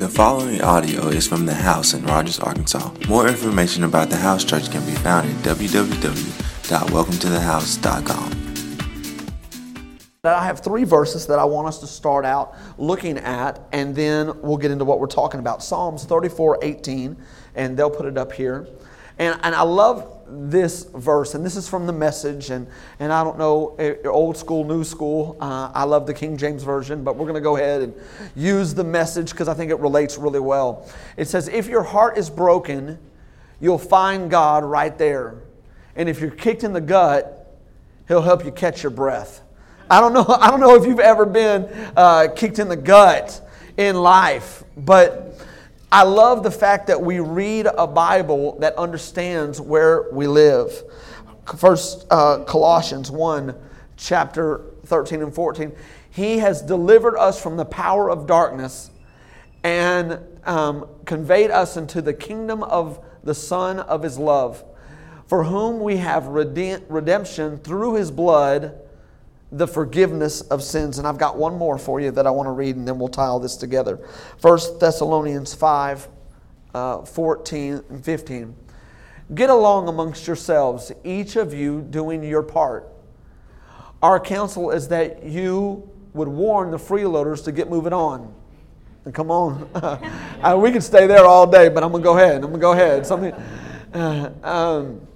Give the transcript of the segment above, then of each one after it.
The following audio is from The House in Rogers, Arkansas. More information about The House Church can be found at www.welcometothehouse.com. I have three verses that I want us to start out looking at, and then we'll get into what we're talking about. Psalms 34 18, and they'll put it up here. And, and I love this verse, and this is from the message, and, and I don't know, eh, old school, new school. Uh, I love the King James Version, but we're going to go ahead and use the message because I think it relates really well. It says, If your heart is broken, you'll find God right there. And if you're kicked in the gut, He'll help you catch your breath. I don't know, I don't know if you've ever been uh, kicked in the gut in life, but I love the fact that we read a Bible that understands where we live. First uh, Colossians 1, chapter 13 and 14. He has delivered us from the power of darkness and um, conveyed us into the kingdom of the Son of His love, for whom we have redemption through His blood the forgiveness of sins. And I've got one more for you that I want to read, and then we'll tie all this together. 1 Thessalonians 5 uh, 14 and 15. Get along amongst yourselves, each of you doing your part. Our counsel is that you would warn the freeloaders to get moving on. And come on. Uh, we could stay there all day, but I'm going to go ahead. I'm going to go ahead. Something. Uh, um,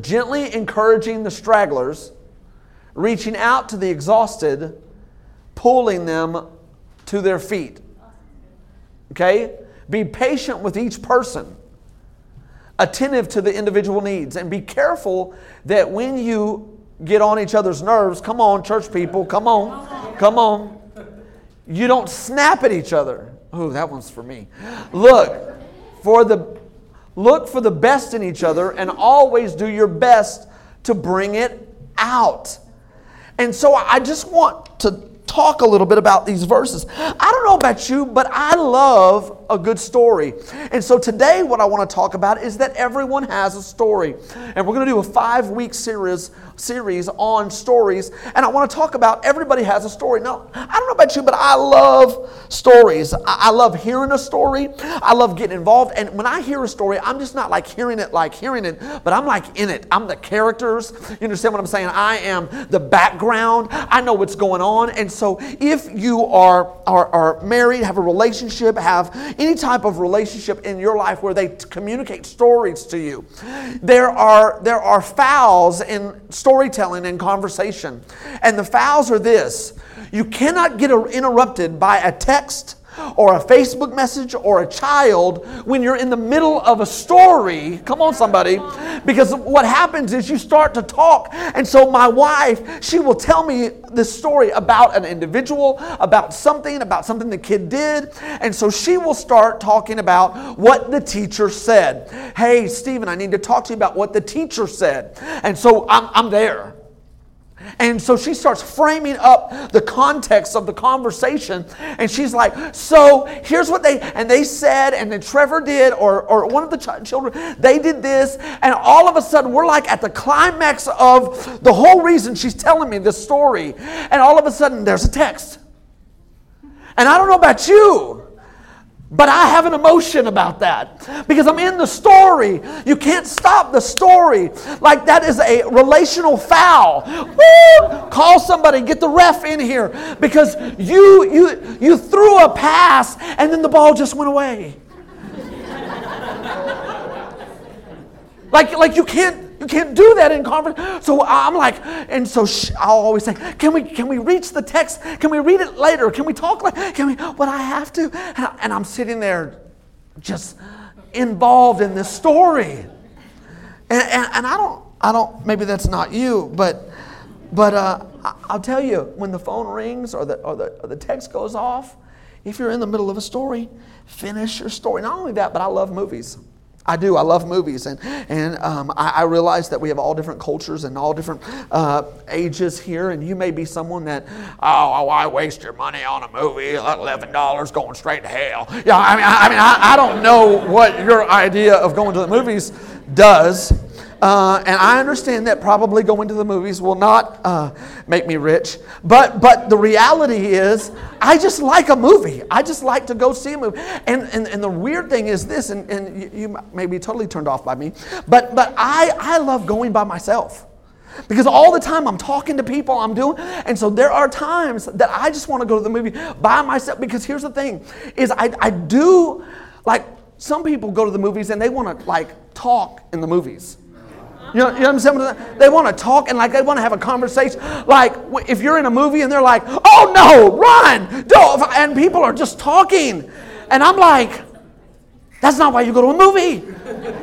gently encouraging the stragglers reaching out to the exhausted, pulling them to their feet. Okay? Be patient with each person, attentive to the individual needs, and be careful that when you get on each other's nerves, come on, church people, come on, come on, you don't snap at each other. Oh, that one's for me. Look for the look for the best in each other and always do your best to bring it out. And so I just want to talk a little bit about these verses. I don't know about you, but I love a good story. And so today, what I want to talk about is that everyone has a story. And we're going to do a five week series, series on stories. And I want to talk about everybody has a story. Now, I don't know about you, but I love stories. I love hearing a story, I love getting involved. And when I hear a story, I'm just not like hearing it like hearing it, but I'm like in it. I'm the characters. You understand what I'm saying? I am the background, I know what's going on. And so if you are, are, are married, have a relationship, have any type of relationship in your life where they communicate stories to you. There are, there are fouls in storytelling and conversation. And the fouls are this you cannot get er-, interrupted by a text or a Facebook message or a child when you're in the middle of a story. Come on, somebody. Because what happens is you start to talk. And so, my wife, she will tell me this story about an individual, about something, about something the kid did. And so, she will start talking about what the teacher said. Hey, Steven, I need to talk to you about what the teacher said. And so, I'm, I'm there. And so she starts framing up the context of the conversation. And she's like, So here's what they, and they said, and then Trevor did, or, or one of the ch- children, they did this. And all of a sudden, we're like at the climax of the whole reason she's telling me this story. And all of a sudden, there's a text. And I don't know about you, but I have an emotion about that because I'm in the story. You can't stop the story. Like that is a relational foul. Woo! Call somebody, get the ref in here because you you you threw a pass and then the ball just went away. like like you can't you can't do that in conference. So I'm like, and so I'll always say, can we can we reach the text? Can we read it later? Can we talk later? Can we? But I have to. And I'm sitting there, just involved in this story. And, and, and I don't I don't maybe that's not you, but but uh, I'll tell you when the phone rings or the or the or the text goes off, if you're in the middle of a story, finish your story. Not only that, but I love movies. I do. I love movies, and and um, I, I, realize that we have all different cultures and all different uh, ages here. And you may be someone that, oh, why waste your money on a movie? Eleven dollars going straight to hell. Yeah, I mean, I, I mean, I, I don't know what your idea of going to the movies does, Uh, and I understand that probably going to the movies will not uh, make me rich. But, but the reality is, I just like a movie. I just like to go see a movie. And, and, and the weird thing is this, and, and you, you may be totally turned off by me, but, but I, I love going by myself. Because all the time I'm talking to people, I'm doing, and so there are times that I just want to go to the movie by myself. Because here's the thing: is I, I do like some people go to the movies and they want to like talk in the movies. You know, you what I'm saying? They want to talk and like they want to have a conversation. Like if you're in a movie and they're like, "Oh no, run!" Don't, and people are just talking, and I'm like, "That's not why you go to a movie.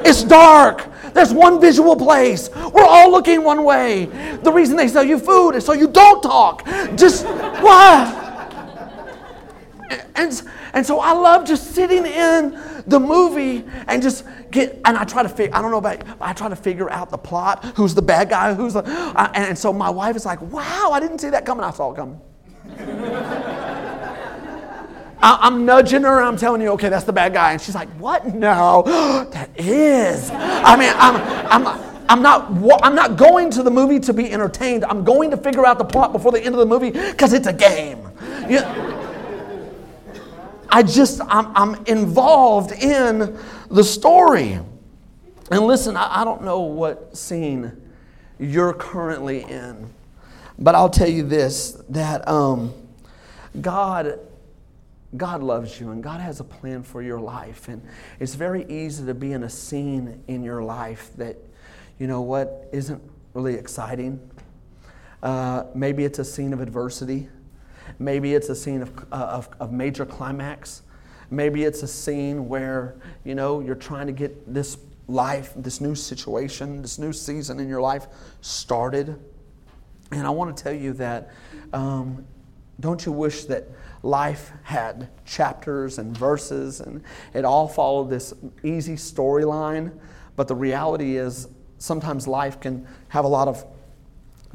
It's dark. There's one visual place. We're all looking one way. The reason they sell you food is so you don't talk. Just why?" And, and so I love just sitting in the movie and just get, and I try to figure, I don't know about, I try to figure out the plot, who's the bad guy, who's the, uh, and so my wife is like, wow, I didn't see that coming. I saw it coming. I, am nudging her and I'm telling you, okay, that's the bad guy. And she's like, what? No, that is. I mean, I'm, I'm, I'm not, I'm not going to the movie to be entertained. I'm going to figure out the plot before the end of the movie because it's a game. You, I just, I'm, I'm involved in the story. And listen, I, I don't know what scene you're currently in, but I'll tell you this that um, God. God loves you and God has a plan for your life. And it's very easy to be in a scene in your life that, you know what, isn't really exciting. Uh, maybe it's a scene of adversity. Maybe it's a scene of, uh, of, of major climax. Maybe it's a scene where, you know, you're trying to get this life, this new situation, this new season in your life started. And I want to tell you that um, don't you wish that life had chapters and verses and it all followed this easy storyline? But the reality is, sometimes life can have a lot of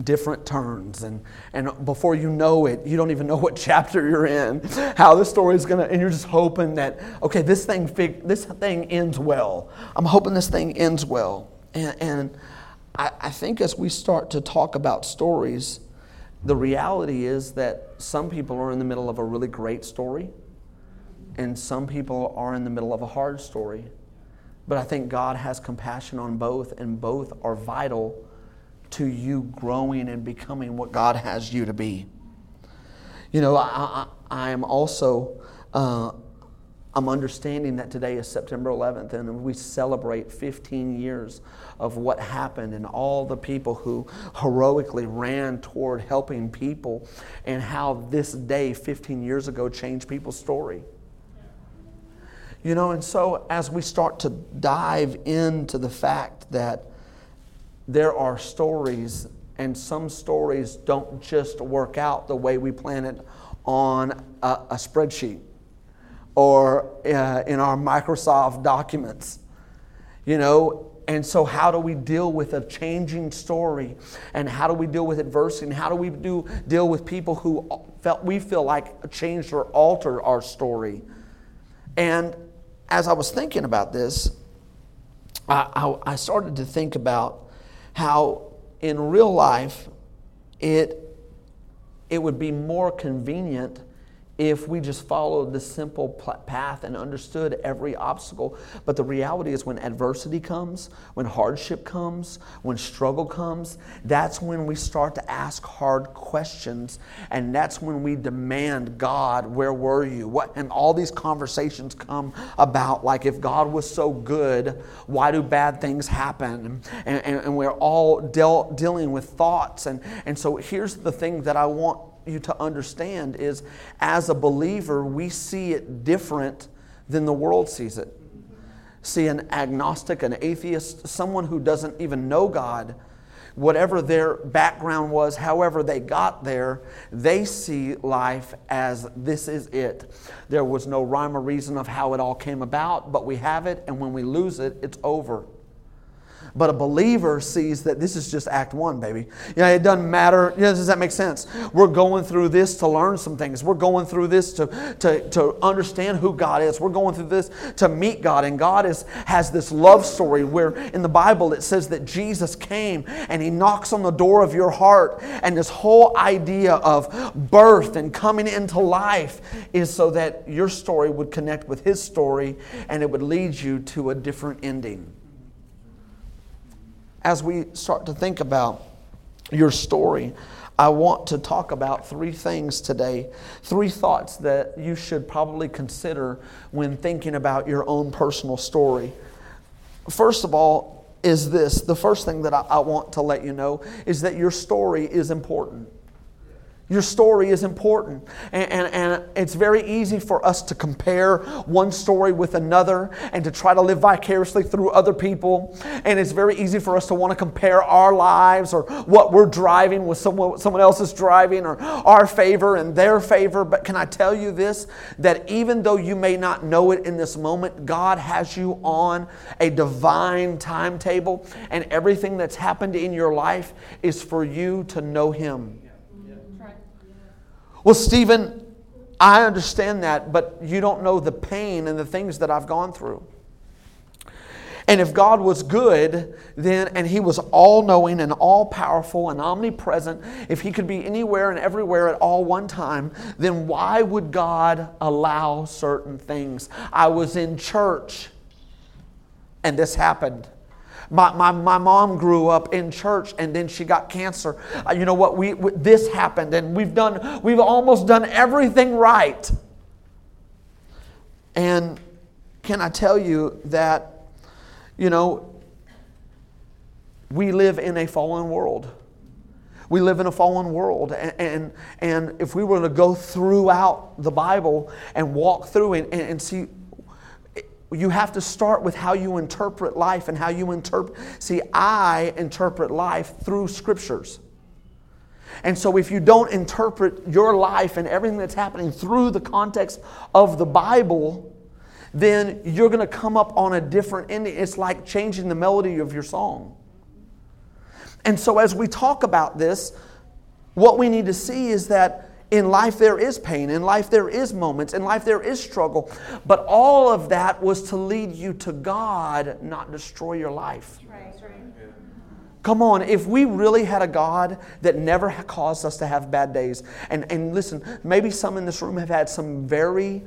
different turns. And, and before you know it you don't even know what chapter you're in how the story is going to and you're just hoping that okay this thing fig, this thing ends well. I'm hoping this thing ends well. And, and I, I think as we start to talk about stories the reality is that some people are in the middle of a really great story and some people are in the middle of a hard story. But i think god has compassion on both and both are vital to you growing and becoming what God has you to be. You know, I, I, I am also, uh, I'm understanding that today is September 11th and we celebrate 15 years of what happened and all the people who heroically ran toward helping people and how this day 15 years ago changed people's story. You know, and so as we start to dive into the fact that there are stories, and some stories don't just work out the way we plan it on a, a spreadsheet or uh, in our Microsoft documents. You know, and so, how do we deal with a changing story? And how do we deal with adversity? And how do we do, deal with people who felt we feel like changed or altered our story? And as I was thinking about this, I, I, I started to think about how in real life it, it would be more convenient if we just followed the simple path and understood every obstacle. But the reality is, when adversity comes, when hardship comes, when struggle comes, that's when we start to ask hard questions. And that's when we demand, God, where were you? What? And all these conversations come about like, if God was so good, why do bad things happen? And, and, and we're all deal, dealing with thoughts. And, and so here's the thing that I want you to understand is as a believer, we see it different than the world sees it. See, an agnostic, an atheist, someone who doesn't even know God, whatever their background was, however they got there, they see life as this is it. There was no rhyme or reason of how it all came about, but we have it, and when we lose it, it's over. But a believer sees that this is just act one, baby. You know, it doesn't matter. You know, does that make sense? We're going through this to learn some things. We're going through this to, to, to understand who God is. We're going through this to meet God. And God is, has this love story where in the Bible it says that Jesus came and he knocks on the door of your heart. And this whole idea of birth and coming into life is so that your story would connect with his story and it would lead you to a different ending as we start to think about your story, I want to talk about three things today, three thoughts that you should probably consider when thinking about your own personal story. First of all, is this the first thing that I, I want to let you know is that your story is important. Your story is important. And, and, and, it's very easy for us to compare one story with another and to try to live vicariously through other people. And it's very easy for us to want to compare our lives or what we're driving with someone, someone else's driving or our favor and their favor. But can I tell you this? That even though you may not know it in this moment, God has you on a divine timetable. And everything that's happened in your life is for you to know Him. Well, Steven, I understand that, but you don't know the pain and the things that I've gone through. And if God was good, then, and He was all knowing and all powerful and omnipresent, if He could be anywhere and everywhere at all one time, then why would God allow certain things? I was in church and this happened. My, my, my mom grew up in church and then she got cancer. Uh, you know what? We, we, this happened and we've done, we've almost done everything right. And can I tell you that, you know, we live in a fallen world. We live in a fallen world. And, and, and if we were to go throughout the Bible and walk through and, and see you have to start with how you interpret life and how you interpret. See, I interpret life through scriptures. And so, if you don't interpret your life and everything that's happening through the context of the Bible, then you're going to come up on a different ending. It's like changing the melody of your song. And so, as we talk about this, what we need to see is that in life, there is pain. In life, there is moments. In life, there is struggle. But all of that was to lead you to God, not destroy your life. Right. Come on, if we really had a God that never caused us to have bad days, and, and listen, maybe some in this room have had some very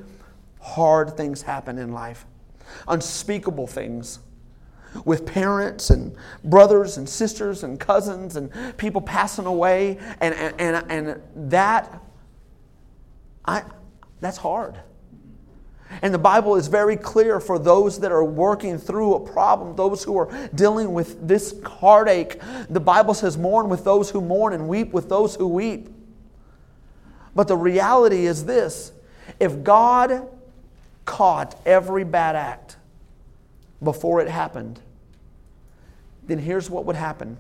hard things happen in life, unspeakable things with parents and brothers and sisters and cousins and people passing away, and, and, and, and that I, that's hard. And the Bible is very clear for those that are working through a problem, those who are dealing with this heartache. The Bible says, mourn with those who mourn and weep with those who weep. But the reality is this if God caught every bad act before it happened, then here's what would happen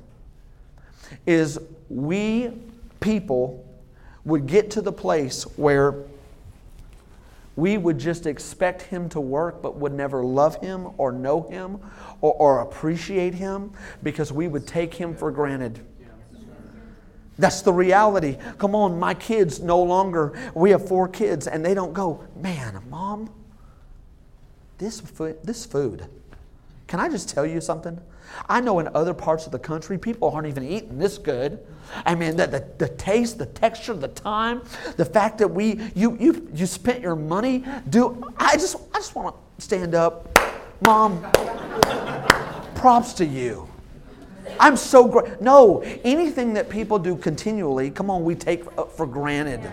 is we people would get to the place where we would just expect him to work but would never love him or know him or, or appreciate him because we would take him for granted. That's the reality. Come on, my kids no longer, we have four kids, and they don't go, man, mom, this food, this food. Can I just tell you something? I know in other parts of the country, people aren't even eating this good. I mean, the, the, the, taste, the texture, the time, the fact that we, you, you, you spent your money. Do I just, I just want to stand up, mom. props to you. I'm so great. No, anything that people do continually, come on, we take uh, for granted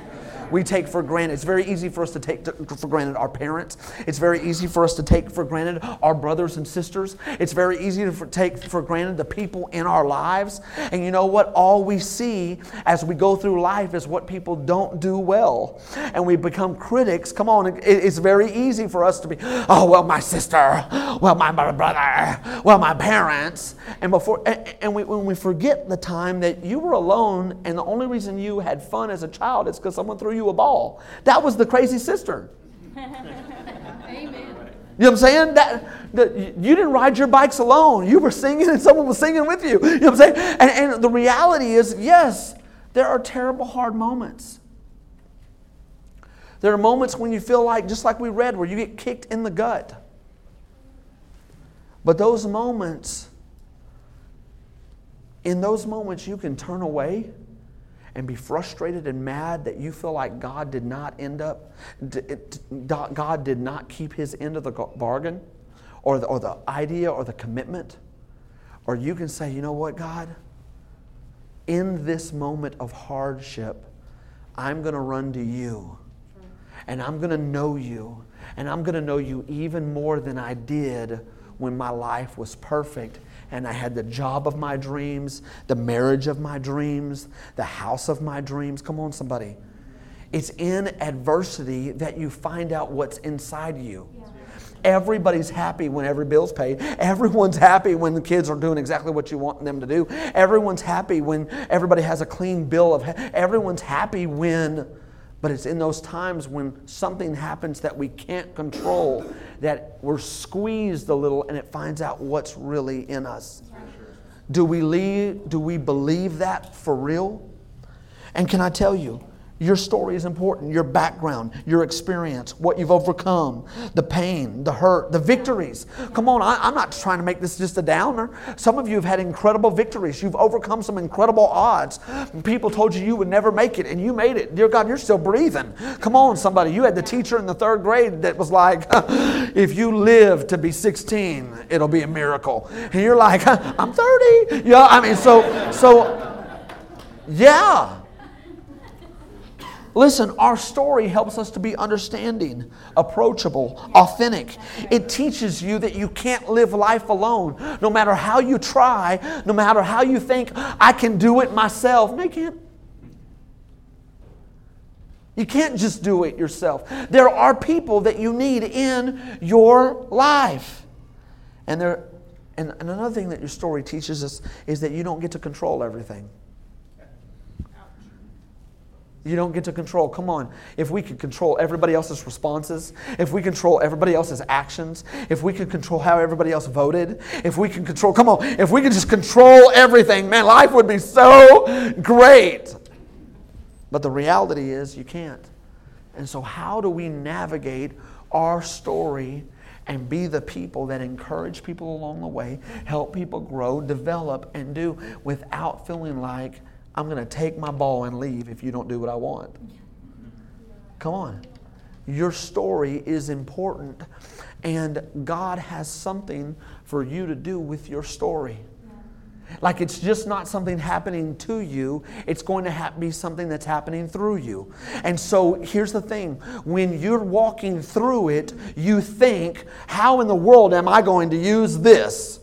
we take for granted. It's very easy for us to take for granted our parents. It's very easy for us to take for granted our brothers and sisters. It's very easy to take for granted the people in our lives. And you know what? All we see as we go through life is what people don't do well. And we become critics. Come on, it's very easy for us to be, oh, well, my sister, well, my brother, well, my parents. And before, and we, when we forget the time that you were alone and the only reason you had fun as a child is because someone threw you you a ball. That was the crazy cistern. Amen. You know what I'm saying? That the, you didn't ride your bikes alone. You were singing and someone was singing with you. You know what I'm saying? And, and the reality is, yes, there are terrible, hard moments. There are moments when you feel like, just like we read, where you get kicked in the gut. But those moments, in those moments, you can turn away and be frustrated and mad that you feel like God did not end up, God did not keep his end of the bargain or the, or the idea or the commitment. Or you can say, you know what, God? In this moment of hardship, I'm going to run to you and I'm going to know you and I'm going to know you even more than I did when my life was perfect and I had the job of my dreams, the marriage of my dreams, the house of my dreams. Come on, somebody. It's in adversity that you find out what's inside you. Everybody's happy when every bill's paid. Everyone's happy when the kids are doing exactly what you want them to do. Everyone's happy when everybody has a clean bill of everyone's happy when but it's in those times when something happens that we can't control that we're squeezed a little and it finds out what's really in us. Do we, leave, do we believe that for real? And can I tell you, your story is important. Your background, your experience, what you've overcome, the pain, the hurt, the victories. Come on, I, am not trying to make this just a downer. Some of you have had incredible victories. You've overcome some incredible odds. People told you you would never make it, and you made it. Dear God, you're still breathing. Come on, somebody. You had the teacher in the third grade that was like, if you live to be 16, it'll be a miracle. And you're like, I'm 30. Yeah, I mean, so, so, yeah. Listen, our story helps us to be understanding, approachable, authentic. It teaches you that you can't live life alone. No matter how you try, no matter how you think, I can do it myself. No, you can't. You can't just do it yourself. There are people that you need in your life. And, there, and, and another thing that your story teaches us is that you don't get to control everything. You don't get to control. Come on. If we could control everybody else's responses, if we control everybody else's actions, if we could control how everybody else voted, if we can control, come on, if we could just control everything, man, life would be so great. But the reality is you can't. And so, how do we navigate our story and be the people that encourage people along the way, help people grow, develop, and do without feeling like, I'm going to take my ball and leave if you don't do what I want. Come on. Your story is important, and God has something for you to do with your story. Like it's just not something happening to you, it's going to ha- be something that's happening through you. And so here's the thing when you're walking through it, you think, how in the world am I going to use this?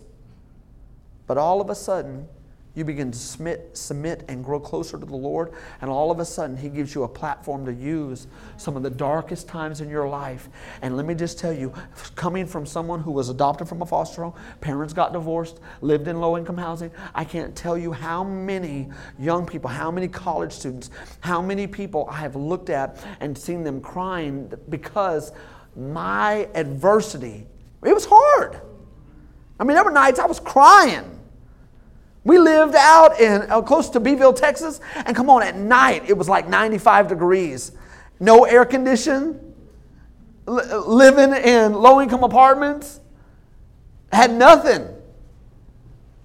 But all of a sudden, you begin to submit, submit and grow closer to the Lord, and all of a sudden, He gives you a platform to use some of the darkest times in your life. And let me just tell you, coming from someone who was adopted from a foster home, parents got divorced, lived in low income housing, I can't tell you how many young people, how many college students, how many people I have looked at and seen them crying because my adversity, it was hard. I mean, there were nights I was crying we lived out in uh, close to Beeville, Texas, and come on, at night it was like 95 degrees. No air condition, living in low income apartments, had nothing.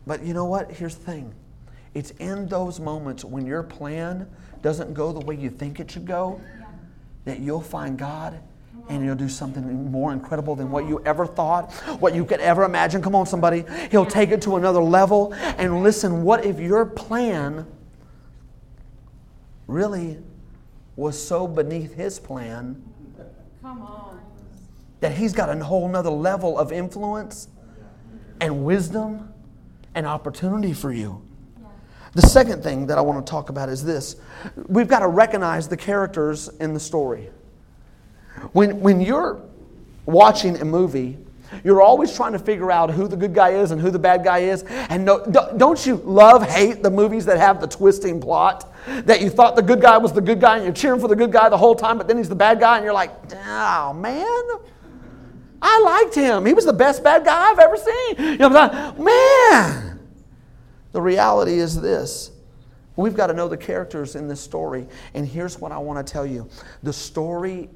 But you know what? Here's the thing it's in those moments when your plan doesn't go the way you think it should go that you'll find God and he'll do something more incredible than what you ever thought, what you could ever imagine. Come on, somebody. He'll take it to another level. And listen, what if your plan really was so beneath his plan Come on. that he's got a whole nother level of influence and wisdom and opportunity for you? The second thing that I want to talk about is this we've got to recognize the characters in the story. When, when you're watching a movie, you're always trying to figure out who the good guy is and who the bad guy is. And no, don't you love, hate the movies that have the twisting plot? That you thought the good guy was the good guy and you're cheering for the good guy the whole time, but then he's the bad guy and you're like, oh man. I liked him. He was the best bad guy I've ever seen. You know, like, man. The reality is this. We've got to know the characters in this story. And here's what I want to tell you. The story,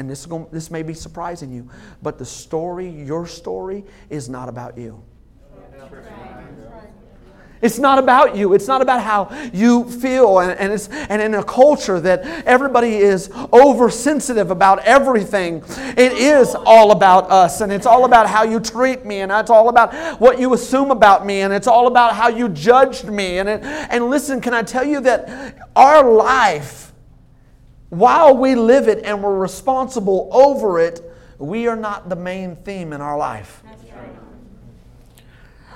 and this, going, this may be surprising you, but the story, your story, is not about you. It's not about you. It's not about how you feel. And, and, it's, and in a culture that everybody is oversensitive about everything, it is all about us. And it's all about how you treat me. And it's all about what you assume about me. And it's all about how you judged me. And, it, and listen, can I tell you that our life, while we live it and we're responsible over it, we are not the main theme in our life.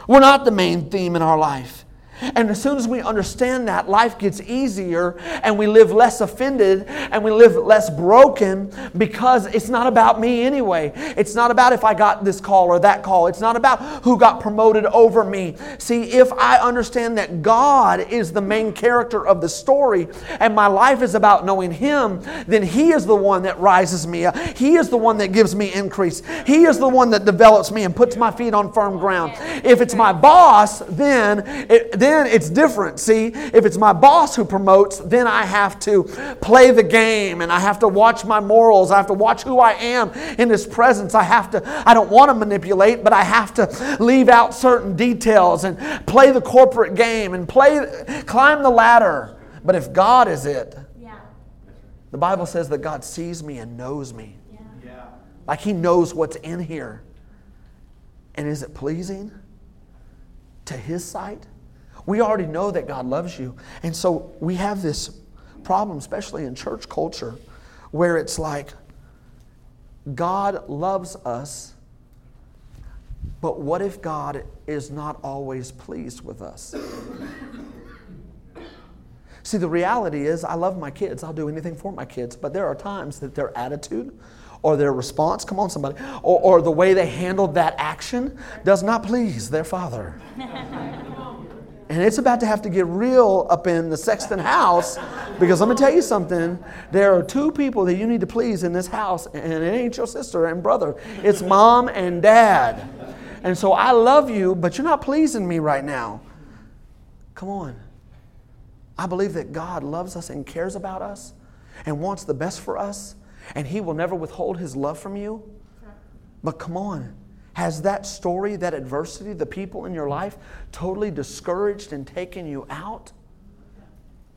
We're not the main theme in our life. And as soon as we understand that, life gets easier and we live less offended and we live less broken because it's not about me anyway. It's not about if I got this call or that call. It's not about who got promoted over me. See, if I understand that God is the main character of the story and my life is about knowing Him, then He is the one that rises me up. He is the one that gives me increase. He is the one that develops me and puts my feet on firm ground. If it's my boss, then, it, then it's different. See, if it's my boss who promotes, then I have to play the game and I have to watch my morals. I have to watch who I am in His presence. I have to, I don't want to manipulate, but I have to leave out certain details and play the corporate game and play, climb the ladder. But if God is it, yeah. the Bible says that God sees me and knows me. Yeah. Like He knows what's in here. And is it pleasing to His sight? We already know that God loves you. And so we have this problem, especially in church culture, where it's like God loves us, but what if God is not always pleased with us? See, the reality is, I love my kids. I'll do anything for my kids. But there are times that their attitude or their response, come on, somebody, or, or the way they handled that action does not please their father. And it's about to have to get real up in the Sexton house because let me tell you something. There are two people that you need to please in this house, and it ain't your sister and brother, it's mom and dad. And so I love you, but you're not pleasing me right now. Come on. I believe that God loves us and cares about us and wants the best for us, and He will never withhold His love from you. But come on. Has that story, that adversity, the people in your life totally discouraged and taken you out?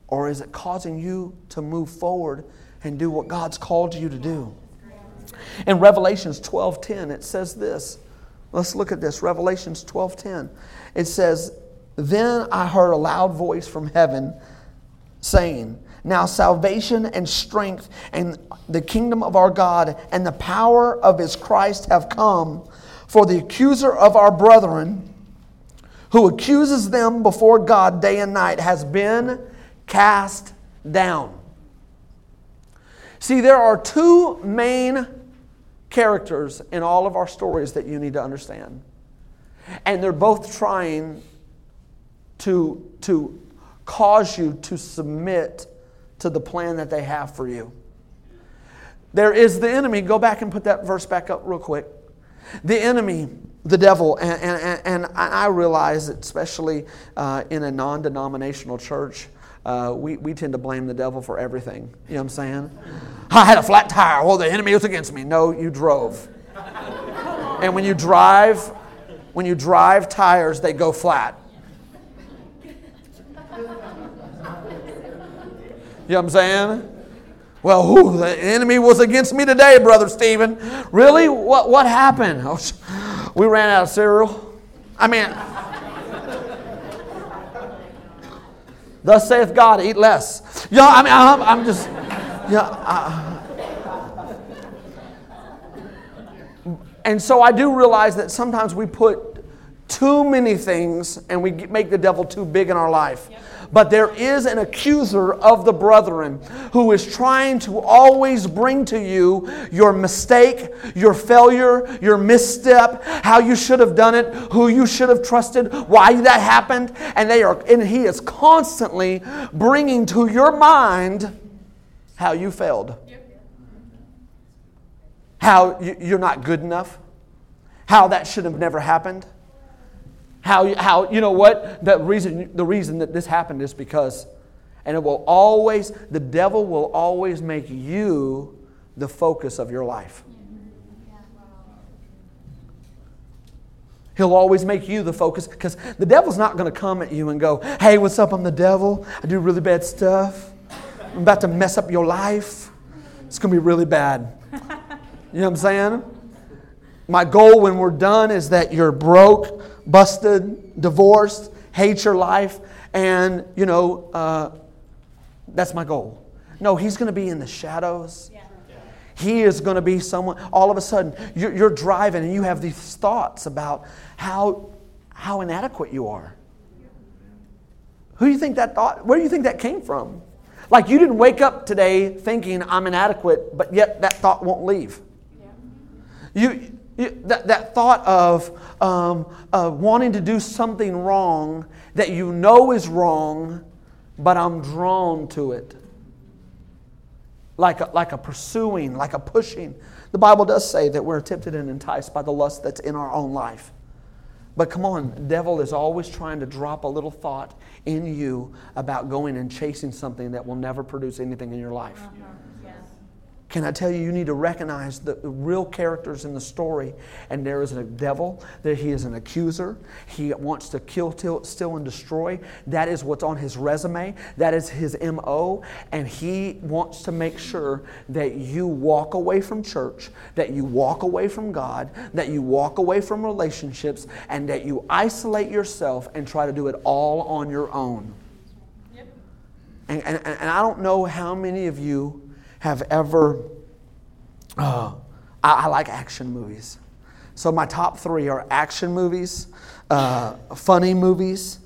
Or is it causing you to move forward and do what God's called you to do? In Revelations 12:10 it says this. Let's look at this. Revelations 12:10. It says, "Then I heard a loud voice from heaven saying, now salvation and strength and the kingdom of our God and the power of his Christ have come." For the accuser of our brethren, who accuses them before God day and night, has been cast down. See, there are two main characters in all of our stories that you need to understand. And they're both trying to, to cause you to submit to the plan that they have for you. There is the enemy. Go back and put that verse back up real quick. The enemy, the devil, and, and, and I realize, that, especially uh, in a non denominational church, uh, we, we tend to blame the devil for everything. You know what I'm saying? I had a flat tire. Well, the enemy was against me. No, you drove. And when you drive, when you drive tires, they go flat. You know what I'm saying? Well, who, the enemy was against me today, Brother Steven. Really? What, what happened? We ran out of cereal. I mean, thus saith God, eat less. Know, I mean, I'm, I'm just, yeah. Uh, and so I do realize that sometimes we put too many things and we make the devil too big in our life. Yep. But there is an accuser of the brethren who is trying to always bring to you your mistake, your failure, your misstep, how you should have done it, who you should have trusted, why that happened, and they are and he is constantly bringing to your mind how you failed. How you're not good enough how that should have never happened. How, how you know what? The reason, the reason that this happened is because, and it will always, the devil will always make you the focus of your life. He'll always make you the focus because the devil's not going to come at you and go, Hey, what's up? I'm the devil. I do really bad stuff. I'm about to mess up your life. It's going to be really bad. You know what I'm saying? My goal when we're done is that you're broke, busted, divorced, hate your life, and, you know, uh, that's my goal. No, he's going to be in the shadows. Yeah. He is going to be someone, all of a sudden, you're, you're, driving and you have these thoughts about how, how inadequate you are. Who do you think that thought, where do you think that came from? Like you didn't wake up today thinking I'm inadequate, but yet that thought won't leave. Yeah. You, that, that thought of um, wanting to do something wrong that you know is wrong, but I'm drawn to it. Like a, like a pursuing, like a pushing. The Bible does say that we're tempted and enticed by the lust that's in our own life. But come on, the devil is always trying to drop a little thought in you about going and chasing something that will never produce anything in your life. Uh-huh. Can I tell you, you need to recognize the real characters in the story. And there is a devil, that he is an accuser. He wants to kill, till, steal, and destroy. That is what's on his resume. That is his MO. And he wants to make sure that you walk away from church, that you walk away from God, that you walk away from relationships, and that you isolate yourself and try to do it all on your own. Yep. And, and, and I don't know how many of you have ever. Uh, I, I, like action movies. So my top three are action movies, uh, funny movies,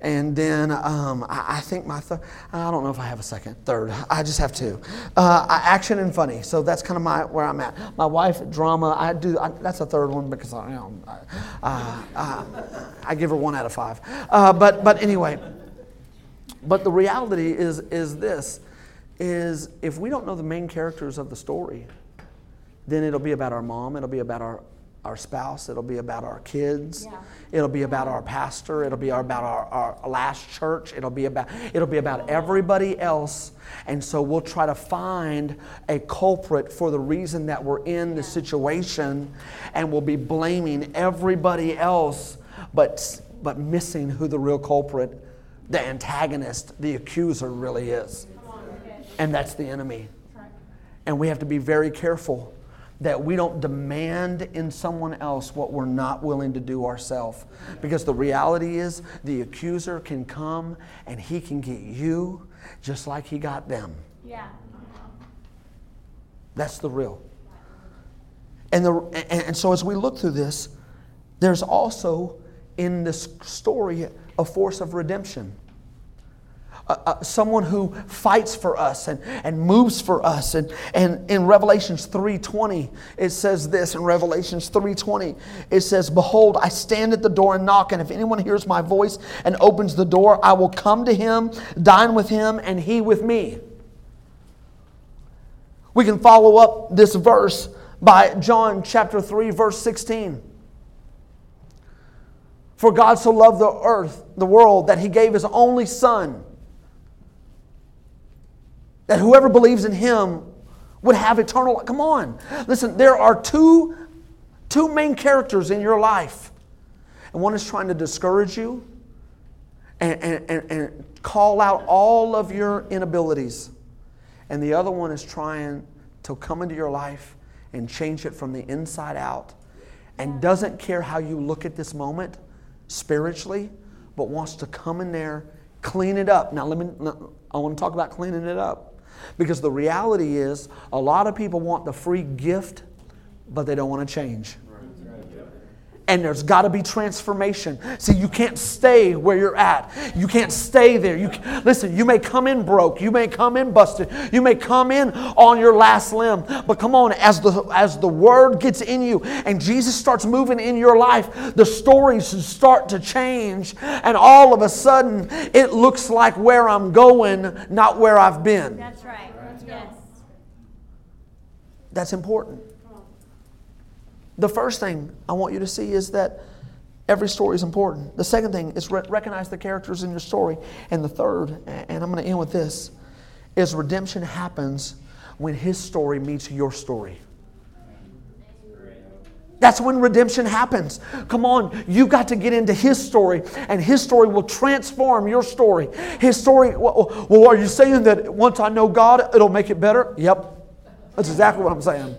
and then um, I, I, think my third, I don't know if I have a second, third. I just have two. Uh, action and funny. So that's kind of my where I'm at. My wife, drama. I do. I, that's a third one because I, you know, I, I give her one out of five. Uh, but but anyway. But the reality is is this is if we don't know the main characters of the story, then it'll be about our mom, it'll be about our, our spouse, it'll be about our kids, yeah. it'll be about our pastor, it'll be about our, our last church, it'll be about it'll be about everybody else. And so we'll try to find a culprit for the reason that we're in the situation, and we'll be blaming everybody else, but but missing who the real culprit, the antagonist, the accuser really is and that's the enemy. And we have to be very careful that we don't demand in someone else what we're not willing to do ourselves. Because the reality is, the accuser can come and he can get you just like he got them. Yeah. That's the real. And, the, and, and so as we look through this, there's also in this story a force of redemption uh, someone who fights for us and, and moves for us. And, and in Revelations 3.20, it says this in Revelations 3.20, it says, Behold, I stand at the door and knock, and if anyone hears my voice and opens the door, I will come to him, dine with him, and he with me. We can follow up this verse by John chapter 3, verse 16. For God so loved the earth, the world, that he gave his only Son that whoever believes in him would have eternal life. Come on. Listen, there are two, two main characters in your life. And one is trying to discourage you and, and, and, and call out all of your inabilities. And the other one is trying to come into your life and change it from the inside out and doesn't care how you look at this moment spiritually, but wants to come in there, clean it up. Now, let me, I want to talk about cleaning it up. Because the reality is, a lot of people want the free gift, but they don't want to change and there's got to be transformation. See, you can't stay where you're at. You can't stay there. You listen. You may come in broke. You may come in busted. You may come in on your last limb. But come on, as the as the word gets in you and Jesus starts moving in your life, the stories start to change, and all of a sudden, it looks like where I'm going, not where I've been. That's right. Yes. That's important. The first thing I want you to see is that every story is important. The second thing is re- recognize the characters in your story. And the third, and I'm going to end with this, is redemption happens when his story meets your story. That's when redemption happens. Come on, you've got to get into his story, and his story will transform your story. His story, well, well, are you saying that once I know God, it'll make it better? Yep. That's exactly what I'm saying.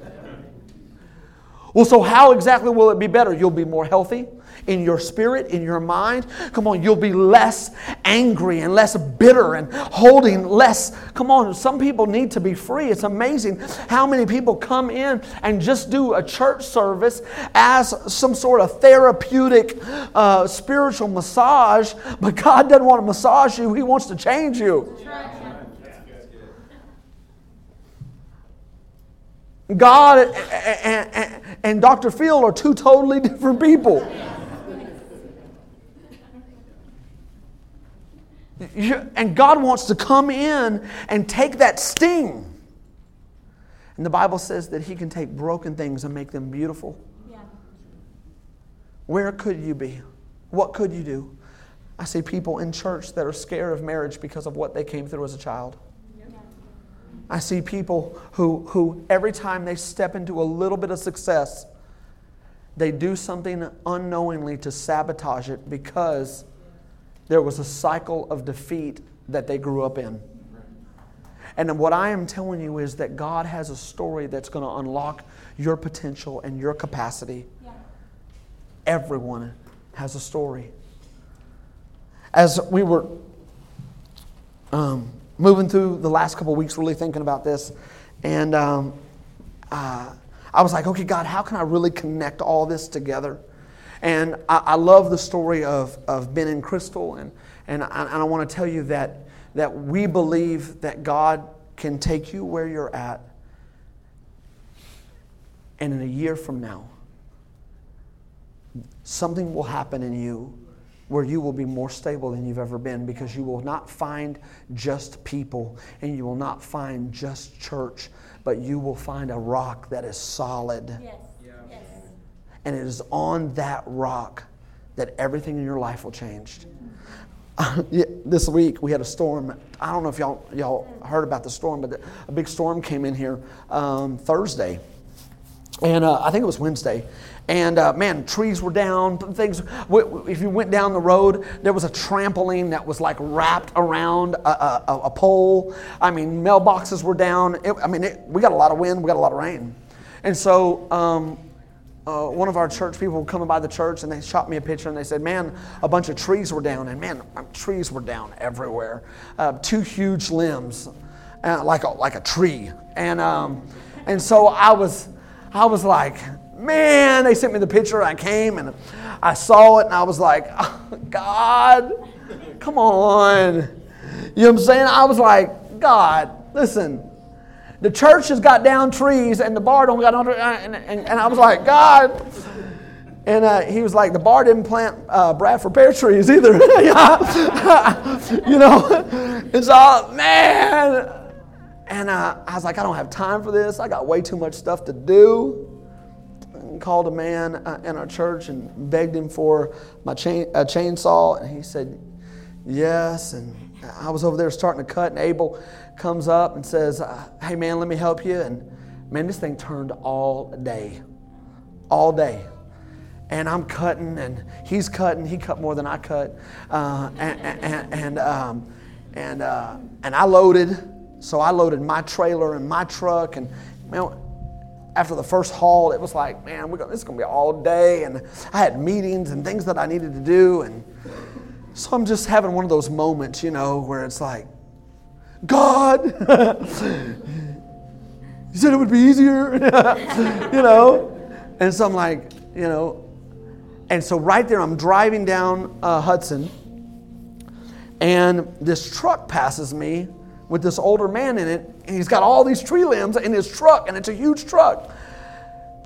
Well, so how exactly will it be better? You'll be more healthy in your spirit, in your mind. Come on, you'll be less angry and less bitter and holding less. Come on, some people need to be free. It's amazing how many people come in and just do a church service as some sort of therapeutic uh, spiritual massage, but God doesn't want to massage you, He wants to change you. God and, and, and, Dr. Phil are two totally different people. And God wants to come in and take that sting. And the Bible says that He can take broken things and make them beautiful. Yeah. Where could you be? What could you do? I see people in church that are scared of marriage because of what they came through as a child. I see people who, who every time they step into a little bit of success, they do something unknowingly to sabotage it because there was a cycle of defeat that they grew up in. And what I am telling you is that God has a story that's going to unlock your potential and your capacity. Yeah. Everyone has a story. As we were um, moving through the last couple weeks, really thinking about this, and um, uh, I was like, okay, God, how can I really connect all this together? And I, I love the story of, of Ben and Crystal, and, and I, and I want to tell you that, that we believe that God can take you where you're at, and in a year from now, something will happen in you where you will be more stable than you've ever been because you will not find just people and you will not find just church, but you will find a rock that is solid. Yes. And it is on that rock that everything in your life will change. this week we had a storm. I don't know if y'all y'all heard about the storm, but a big storm came in here um, Thursday, and uh, I think it was Wednesday. And uh, man, trees were down. Things. If you went down the road, there was a trampoline that was like wrapped around a, a, a pole. I mean, mailboxes were down. It, I mean, it, we got a lot of wind. We got a lot of rain, and so um, uh, one of our church people coming by the church and they shot me a picture and they said, Man, a bunch of trees were down. And man, trees were down everywhere. Uh, two huge limbs, uh, like, a, like a tree. And, um, and so I was, I was like, Man, they sent me the picture. I came and I saw it and I was like, oh, God, come on. You know what I'm saying? I was like, God, listen, the church has got down trees and the bar don't got under. Uh, and, and, and I was like, God. And uh, he was like, the bar didn't plant uh, Bradford pear trees either. you know? And so, man. And uh, I was like, I don't have time for this. I got way too much stuff to do. Called a man uh, in our church and begged him for my chain, a chainsaw. And he said, yes. And I was over there starting to cut, and Abel comes up and says, uh, Hey man, let me help you. And man, this thing turned all day. All day. And I'm cutting, and he's cutting. He cut more than I cut. Uh, and and, and, um, and, uh, and I loaded. So I loaded my trailer and my truck. And man, after the first haul, it was like, man, this is going to be all day. And I had meetings and things that I needed to do. And so I'm just having one of those moments, you know, where it's like, God. you said it would be easier, you know? And so I'm like, you know, and so right there, I'm driving down uh, Hudson, and this truck passes me with this older man in it, and he's got all these tree limbs in his truck, and it's a huge truck.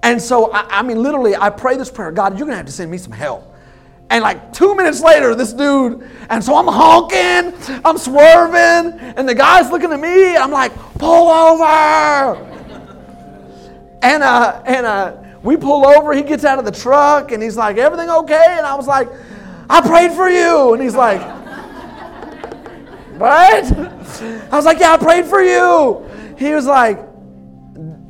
And so, I, I mean, literally, I pray this prayer God, you're going to have to send me some help. And like two minutes later, this dude, and so I'm honking, I'm swerving, and the guy's looking at me. I'm like, pull over. and uh, and uh, we pull over, he gets out of the truck, and he's like, Everything okay? And I was like, I prayed for you. And he's like, What? I was like, Yeah, I prayed for you. He was like,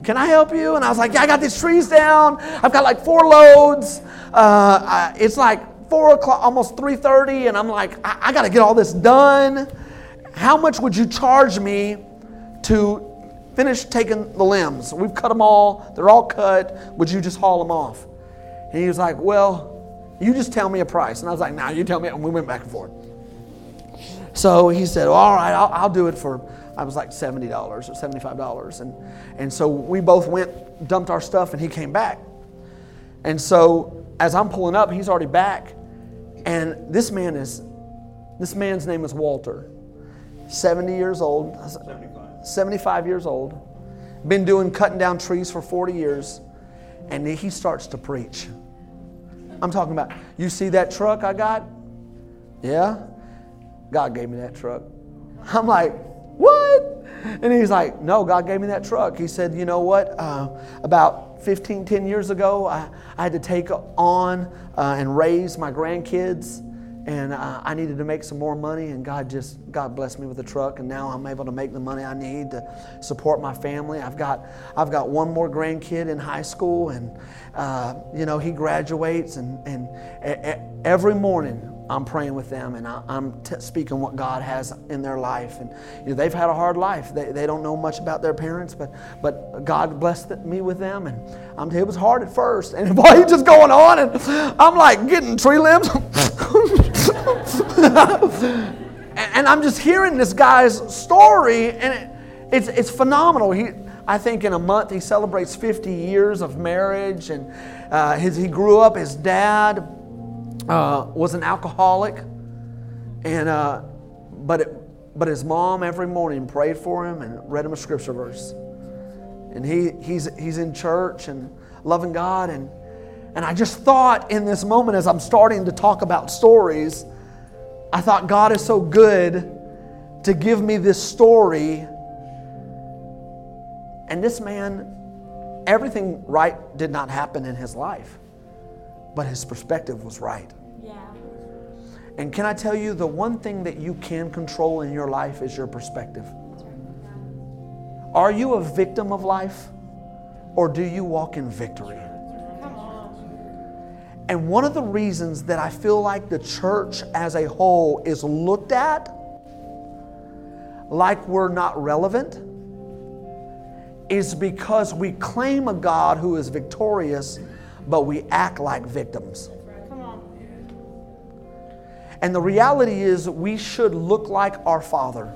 Can I help you? And I was like, Yeah, I got these trees down. I've got like four loads. Uh, I, it's like four o'clock, almost 3:30, and I'm like, I, I got to get all this done. How much would you charge me to finish taking the limbs? We've cut them all. They're all cut. Would you just haul them off? And he was like, Well, you just tell me a price. And I was like, Nah, you tell me. And we went back and forth. So he said, well, All right, I'll, I'll do it for, I was like $70 or $75. And, and so we both went, dumped our stuff, and he came back. And so as I'm pulling up, he's already back. And this man is, this man's name is Walter, 70 years old, 75, 75 years old, been doing cutting down trees for 40 years, and he starts to preach. I'm talking about, you see that truck I got? Yeah? God gave me that truck. I'm like, what? And he's like, no, God gave me that truck. He said, you know what? Uh, about 15, 10 years ago, I, I had to take on uh, and raise my grandkids. And uh, I needed to make some more money, and God just God blessed me with a truck, and now I'm able to make the money I need to support my family. I've got I've got one more grandkid in high school, and uh, you know he graduates, and and every morning I'm praying with them and I, am t- speaking what God has in their life. And you know, they've had a hard life. They, they don't know much about their parents, but, but God blessed me with them. And I'm, it was hard at first. And boy, he's just going on. And I'm like getting tree limbs. and I'm just hearing this guy's story. And it, it's, it's phenomenal. He, I think in a month he celebrates 50 years of marriage. And uh, his, he grew up, his dad uh, was an alcoholic, and uh, but it, but his mom every morning prayed for him and read him a scripture verse, and he he's he's in church and loving God and and I just thought in this moment as I'm starting to talk about stories, I thought God is so good to give me this story. And this man, everything right did not happen in his life but his perspective was right. Yeah. And can I tell you, the one thing that you can control in your life is your perspective. Are you a victim of life or do you walk in victory? And one of the reasons that I feel like the church as a whole is looked at like we're not relevant is because we claim a God who is victorious but we act like victims. And the reality is, we should look like our Father.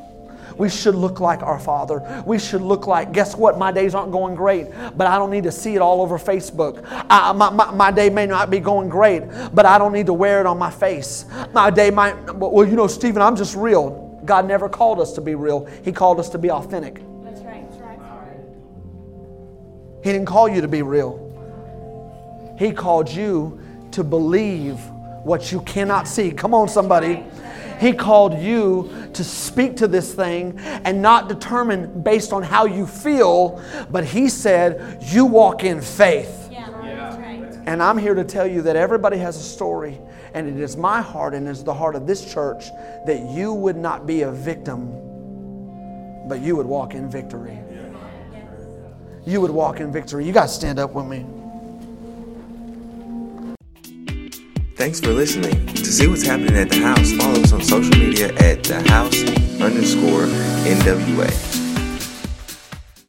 We should look like our Father. We should look like, guess what? My days aren't going great, but I don't need to see it all over Facebook. I, my, my, my day may not be going great, but I don't need to wear it on my face. My day might, well, you know, Steven, I'm just real. God never called us to be real, He called us to be authentic. That's right. That's right. He didn't call you to be real. He called you to believe what you cannot see. Come on, somebody. He called you to speak to this thing and not determine based on how you feel, but He said, You walk in faith. Yeah, And I'm here to tell you that everybody has a story, and it is my heart and it's the heart of this church that you would not be a victim, but you would walk in victory. You would walk in victory. You got to stand up with me. Thanks for listening. To see what's happening at the house, follow us on social media at the house underscore NWA.